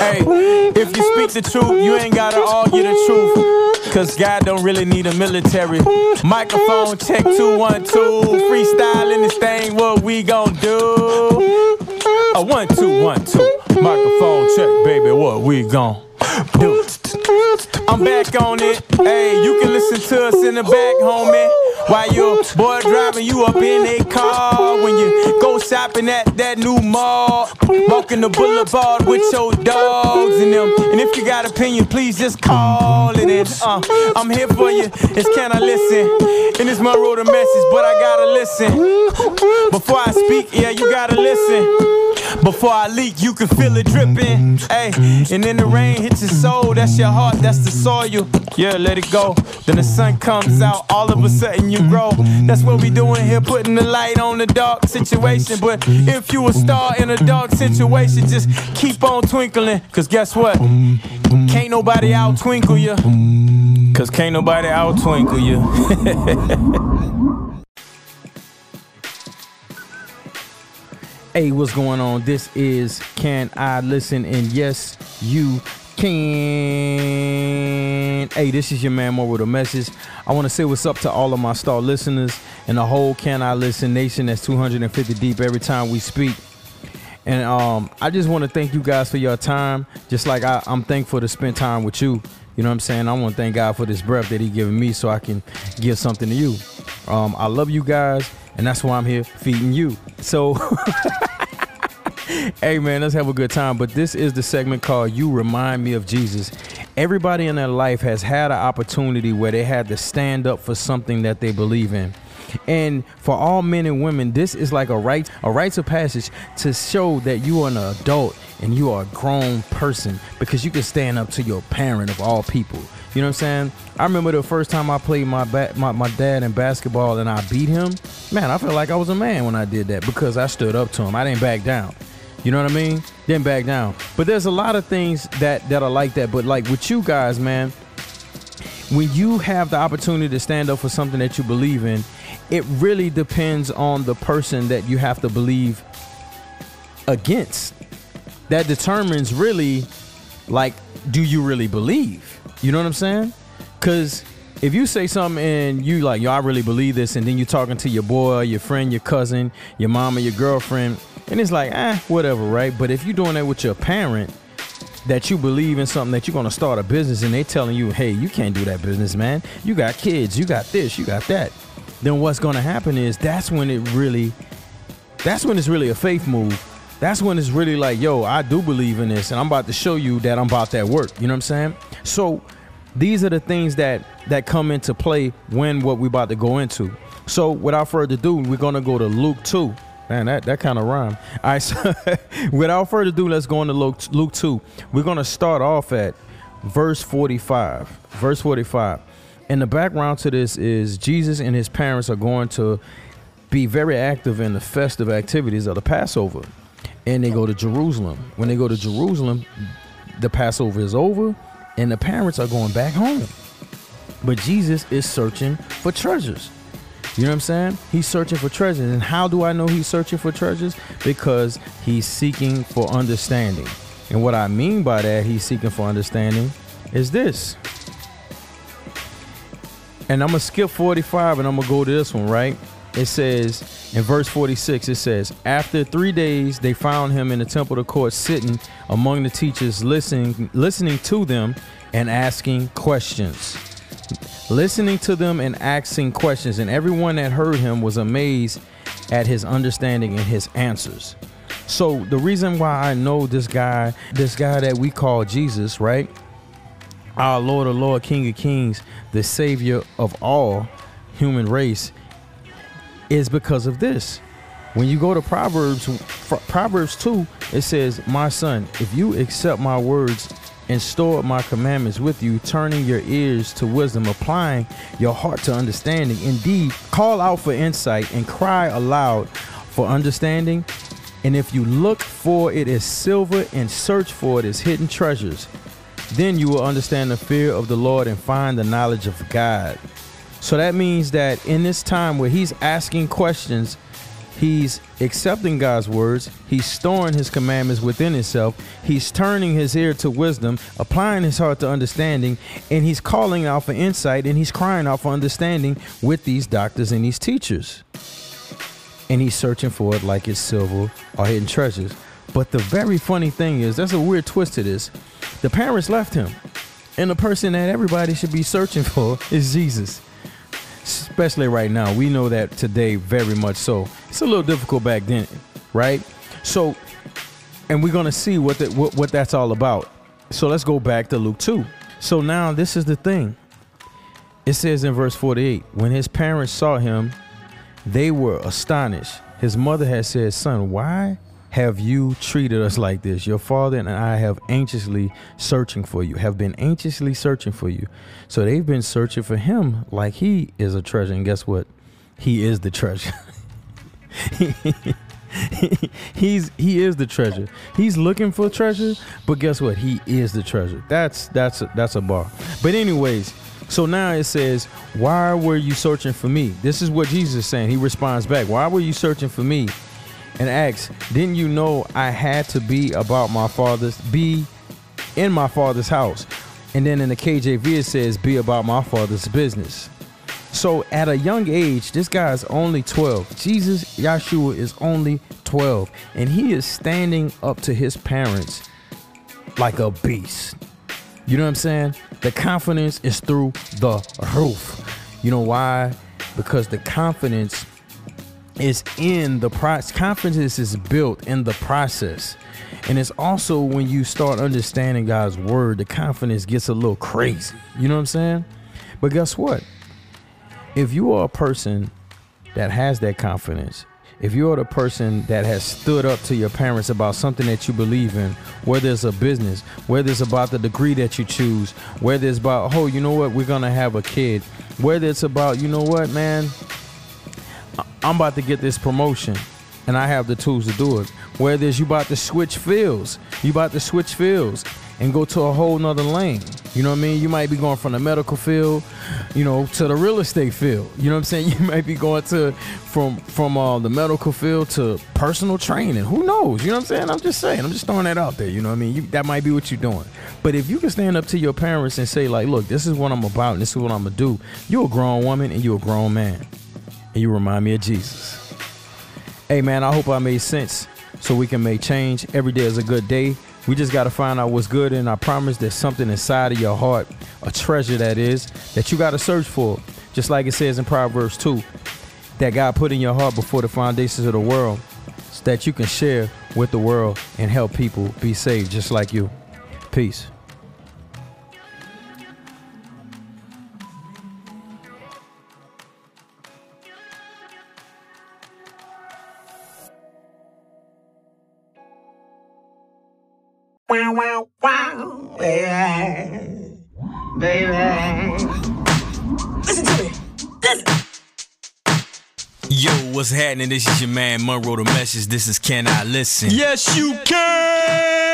Hey, if you speak the truth, you ain't gotta argue the truth. Cause God don't really need a military. Microphone check two one two. Freestyling this thing, what we gon' do? A one two one two. Microphone check, baby, what we gon' do? I'm back on it. Hey, you can listen to us in the back, homie. While your boy driving you up in a car. When you go shopping at that new mall. Walking the boulevard with your dogs and them. And if you got opinion, please just call it in. Uh, I'm here for you. It's can I listen? And it's my road a message, but I gotta listen. Before I speak, yeah, you gotta listen. Before I leak, you can feel it dripping. Hey, and then the rain hits your soul. That's your heart, that's the soil. Yeah, let it go. Then the sun comes out, all of a sudden you grow. That's what we doing here, putting the light on the dark situation. But if you a star in a dark situation, just keep on twinkling. Cause guess what? Can't nobody out twinkle you. Cause can't nobody out twinkle you. Hey, what's going on? This is Can I Listen? And yes, you can. Hey, this is your man More with a message. I want to say what's up to all of my star listeners and the whole Can I Listen Nation that's 250 deep every time we speak. And um, I just want to thank you guys for your time. Just like I, I'm thankful to spend time with you. You know what I'm saying? I want to thank God for this breath that He given me so I can give something to you. Um, I love you guys and that's why I'm here feeding you. So, hey man, let's have a good time. But this is the segment called You Remind Me of Jesus. Everybody in their life has had an opportunity where they had to stand up for something that they believe in. And for all men and women, this is like a right a rites of passage to show that you are an adult and you are a grown person because you can stand up to your parent of all people. You know what I'm saying? I remember the first time I played my, ba- my my dad in basketball and I beat him. Man, I felt like I was a man when I did that because I stood up to him. I didn't back down. You know what I mean? Didn't back down. But there's a lot of things that that are like that. But like with you guys, man, when you have the opportunity to stand up for something that you believe in, it really depends on the person that you have to believe against. That determines really, like, do you really believe? You know what I'm saying? Because if you say something and you like, yo, I really believe this, and then you're talking to your boy, your friend, your cousin, your mom, or your girlfriend, and it's like, ah, eh, whatever, right? But if you're doing that with your parent, that you believe in something that you're gonna start a business, and they telling you, hey, you can't do that business, man. You got kids, you got this, you got that. Then what's gonna happen is that's when it really, that's when it's really a faith move. That's when it's really like, yo, I do believe in this, and I'm about to show you that I'm about that work. You know what I'm saying? So these are the things that that come into play when what we're about to go into. So without further ado, we're gonna go to Luke 2. Man, that, that kind of rhyme. All right, so without further ado, let's go into Luke, Luke 2. We're gonna start off at verse 45. Verse 45. And the background to this is Jesus and his parents are going to be very active in the festive activities of the Passover. And they go to Jerusalem. When they go to Jerusalem, the Passover is over and the parents are going back home. But Jesus is searching for treasures. You know what I'm saying? He's searching for treasures. And how do I know he's searching for treasures? Because he's seeking for understanding. And what I mean by that, he's seeking for understanding, is this. And I'm going to skip 45 and I'm going to go to this one, right? It says in verse 46, it says, After three days, they found him in the temple of court sitting among the teachers, listening, listening to them and asking questions. Listening to them and asking questions. And everyone that heard him was amazed at his understanding and his answers. So the reason why I know this guy, this guy that we call Jesus, right? Our Lord of Lord, King of Kings, the Savior of all human race, is because of this. When you go to Proverbs, Proverbs 2, it says, My son, if you accept my words and store my commandments with you, turning your ears to wisdom, applying your heart to understanding, indeed, call out for insight and cry aloud for understanding. And if you look for it as silver and search for it as hidden treasures, then you will understand the fear of the Lord and find the knowledge of God. So that means that in this time where he's asking questions, He's accepting God's words. He's storing his commandments within himself. He's turning his ear to wisdom, applying his heart to understanding, and he's calling out for insight and he's crying out for understanding with these doctors and these teachers. And he's searching for it like it's silver or hidden treasures. But the very funny thing is, there's a weird twist to this. The parents left him, and the person that everybody should be searching for is Jesus especially right now. We know that today very much so. It's a little difficult back then, right? So, and we're gonna see what that what, what that's all about. So let's go back to Luke 2. So now this is the thing. It says in verse 48, when his parents saw him, they were astonished. His mother had said, Son, why have you treated us like this? Your father and I have anxiously searching for you, have been anxiously searching for you. So they've been searching for him like he is a treasure. And guess what? He is the treasure. he's he is the treasure. He's looking for treasure, but guess what? He is the treasure. That's that's a, that's a bar. But anyways, so now it says, "Why were you searching for me?" This is what Jesus is saying. He responds back, "Why were you searching for me?" And asks, Didn't you know I had to be about my father's, be in my father's house? And then in the KJV, it says, Be about my father's business. So at a young age, this guy is only 12. Jesus, Yeshua, is only 12. And he is standing up to his parents like a beast. You know what I'm saying? The confidence is through the roof. You know why? Because the confidence is in the process. Confidence is built in the process. And it's also when you start understanding God's word, the confidence gets a little crazy. You know what I'm saying? But guess what? If you are a person that has that confidence, if you're the person that has stood up to your parents about something that you believe in, whether it's a business, whether it's about the degree that you choose, whether it's about, oh, you know what, we're going to have a kid, whether it's about, you know what, man, I'm about to get this promotion and I have the tools to do it. Whether it's you about to switch fields, you about to switch fields and go to a whole nother lane. You know what I mean? You might be going from the medical field, you know, to the real estate field. You know what I'm saying? You might be going to from from uh, the medical field to personal training. Who knows? You know what I'm saying? I'm just saying. I'm just throwing that out there. You know what I mean? You, that might be what you're doing. But if you can stand up to your parents and say like, "Look, this is what I'm about. and This is what I'm gonna do," you're a grown woman and you're a grown man you remind me of Jesus. Hey man, I hope I made sense so we can make change. Every day is a good day. We just got to find out what's good, and I promise there's something inside of your heart, a treasure that is, that you got to search for. Just like it says in Proverbs 2, that God put in your heart before the foundations of the world, so that you can share with the world and help people be saved just like you. Peace. Wow, baby. Baby. Listen to me. Listen. Yo, what's happening? This is your man Monroe the Message. This is Can I Listen? Yes, you can.